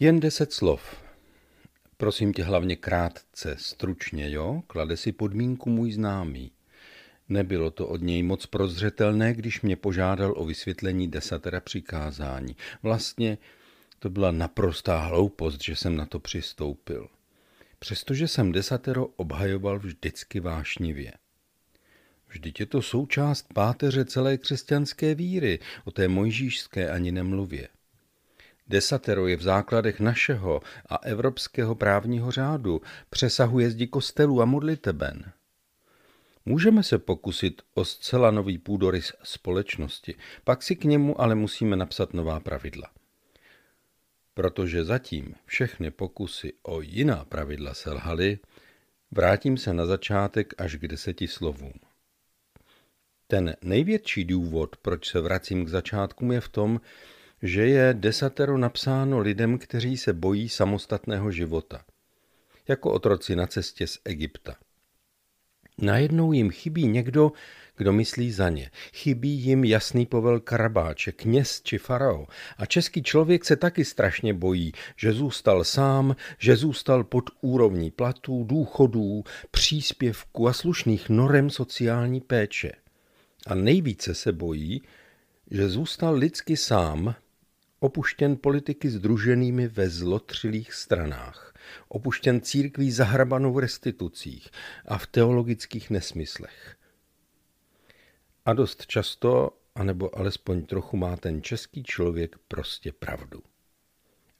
Jen deset slov. Prosím tě hlavně krátce, stručně, jo? Klade si podmínku můj známý. Nebylo to od něj moc prozřetelné, když mě požádal o vysvětlení desatera přikázání. Vlastně to byla naprostá hloupost, že jsem na to přistoupil. Přestože jsem desatero obhajoval vždycky vášnivě. Vždyť je to součást páteře celé křesťanské víry, o té mojžíšské ani nemluvě. Desatero je v základech našeho a evropského právního řádu, přesahuje zdi kostelů a modliteben. Můžeme se pokusit o zcela nový půdorys společnosti, pak si k němu ale musíme napsat nová pravidla. Protože zatím všechny pokusy o jiná pravidla selhaly, vrátím se na začátek až k deseti slovům. Ten největší důvod, proč se vracím k začátkům, je v tom, že je desatero napsáno lidem, kteří se bojí samostatného života, jako otroci na cestě z Egypta. Najednou jim chybí někdo, kdo myslí za ně. Chybí jim jasný povel Karabáče, kněz či farao. A český člověk se taky strašně bojí, že zůstal sám, že zůstal pod úrovní platů, důchodů, příspěvku a slušných norem sociální péče. A nejvíce se bojí, že zůstal lidsky sám, opuštěn politiky združenými ve zlotřilých stranách, opuštěn církví zahrabanou v restitucích a v teologických nesmyslech. A dost často, anebo alespoň trochu má ten český člověk prostě pravdu.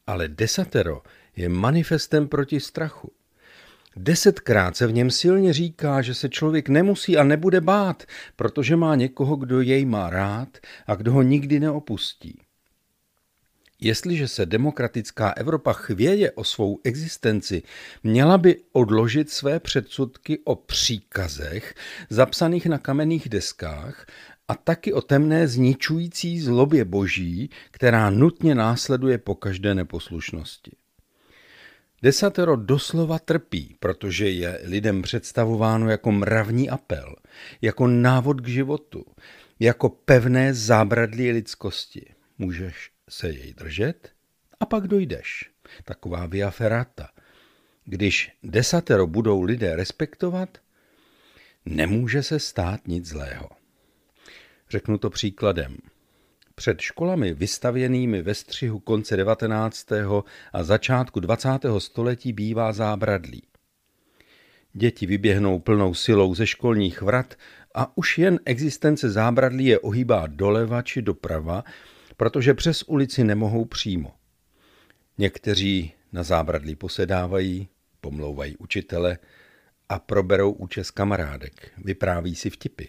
Ale desatero je manifestem proti strachu. Desetkrát se v něm silně říká, že se člověk nemusí a nebude bát, protože má někoho, kdo jej má rád a kdo ho nikdy neopustí. Jestliže se demokratická Evropa chvěje o svou existenci, měla by odložit své předsudky o příkazech zapsaných na kamenných deskách a taky o temné zničující zlobě boží, která nutně následuje po každé neposlušnosti. Desatero doslova trpí, protože je lidem představováno jako mravní apel, jako návod k životu, jako pevné zábradlí lidskosti. Můžeš se jej držet a pak dojdeš. Taková via ferrata. Když desatero budou lidé respektovat, nemůže se stát nic zlého. Řeknu to příkladem. Před školami vystavěnými ve střihu konce 19. a začátku 20. století bývá zábradlí. Děti vyběhnou plnou silou ze školních vrat a už jen existence zábradlí je ohýbá doleva či doprava, protože přes ulici nemohou přímo. Někteří na zábradlí posedávají, pomlouvají učitele a proberou účes kamarádek, vypráví si vtipy.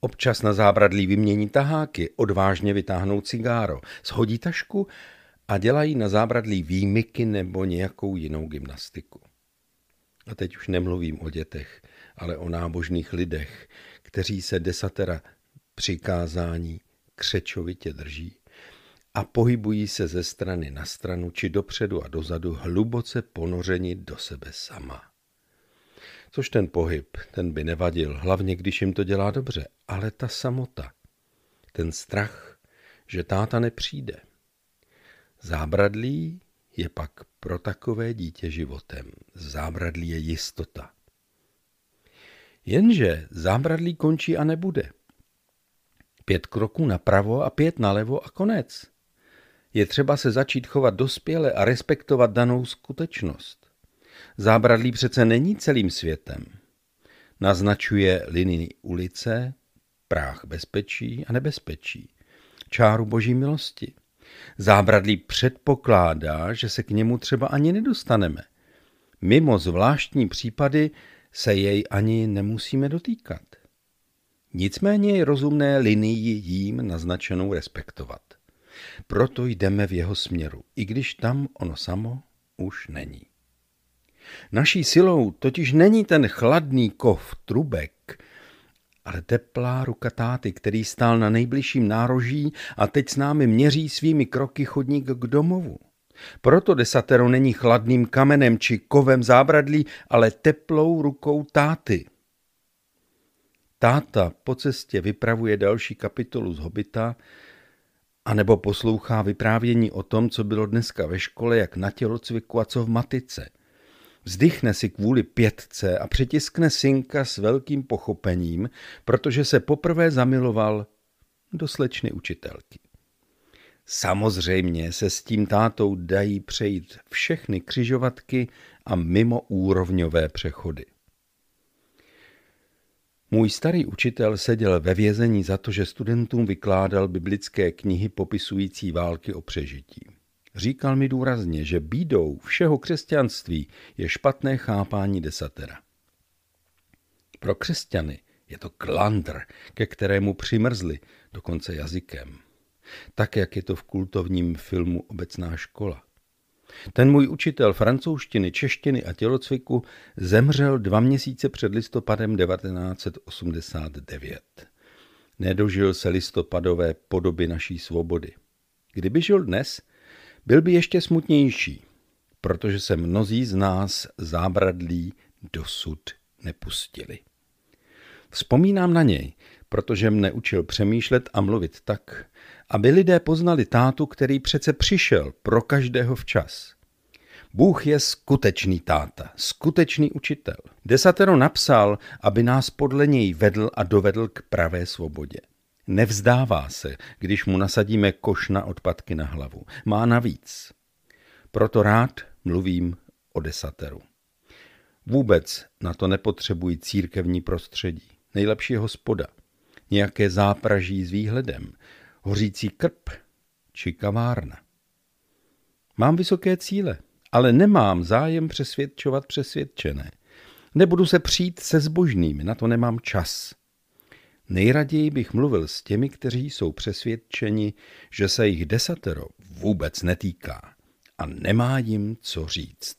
Občas na zábradlí vymění taháky, odvážně vytáhnou cigáro, shodí tašku a dělají na zábradlí výmyky nebo nějakou jinou gymnastiku. A teď už nemluvím o dětech, ale o nábožných lidech, kteří se desatera přikázání křečovitě drží a pohybují se ze strany na stranu či dopředu a dozadu hluboce ponořeni do sebe sama. Což ten pohyb, ten by nevadil, hlavně když jim to dělá dobře, ale ta samota, ten strach, že táta nepřijde. Zábradlí je pak pro takové dítě životem. Zábradlí je jistota. Jenže zábradlí končí a nebude. Pět kroků napravo a pět nalevo a konec. Je třeba se začít chovat dospěle a respektovat danou skutečnost. Zábradlí přece není celým světem. Naznačuje linii ulice, práh bezpečí a nebezpečí, čáru boží milosti. Zábradlí předpokládá, že se k němu třeba ani nedostaneme. Mimo zvláštní případy se jej ani nemusíme dotýkat. Nicméně je rozumné linii jím naznačenou respektovat. Proto jdeme v jeho směru, i když tam ono samo už není. Naší silou totiž není ten chladný kov trubek, ale teplá ruka táty, který stál na nejbližším nároží a teď s námi měří svými kroky chodník k domovu. Proto desatero není chladným kamenem či kovem zábradlí, ale teplou rukou táty. Táta po cestě vypravuje další kapitolu z Hobita A nebo poslouchá vyprávění o tom, co bylo dneska ve škole, jak na tělocviku a co v matice. Vzdychne si kvůli pětce a přitiskne synka s velkým pochopením, protože se poprvé zamiloval do slečny učitelky. Samozřejmě se s tím tátou dají přejít všechny křižovatky a mimo úrovňové přechody. Můj starý učitel seděl ve vězení za to, že studentům vykládal biblické knihy popisující války o přežití. Říkal mi důrazně, že bídou všeho křesťanství je špatné chápání desatera. Pro křesťany je to klandr, ke kterému přimrzli, dokonce jazykem. Tak, jak je to v kultovním filmu Obecná škola. Ten můj učitel francouzštiny, češtiny a tělocviku zemřel dva měsíce před listopadem 1989. Nedožil se listopadové podoby naší svobody. Kdyby žil dnes, byl by ještě smutnější, protože se mnozí z nás zábradlí dosud nepustili. Vzpomínám na něj, protože mne učil přemýšlet a mluvit tak, aby lidé poznali tátu, který přece přišel pro každého včas. Bůh je skutečný táta, skutečný učitel. Desatero napsal, aby nás podle něj vedl a dovedl k pravé svobodě. Nevzdává se, když mu nasadíme koš na odpadky na hlavu. Má navíc. Proto rád mluvím o desateru. Vůbec na to nepotřebují církevní prostředí. Nejlepší hospoda. Nějaké zápraží s výhledem hořící krp či kavárna. Mám vysoké cíle, ale nemám zájem přesvědčovat přesvědčené. Nebudu se přijít se zbožnými, na to nemám čas. Nejraději bych mluvil s těmi, kteří jsou přesvědčeni, že se jich desatero vůbec netýká a nemá jim co říct.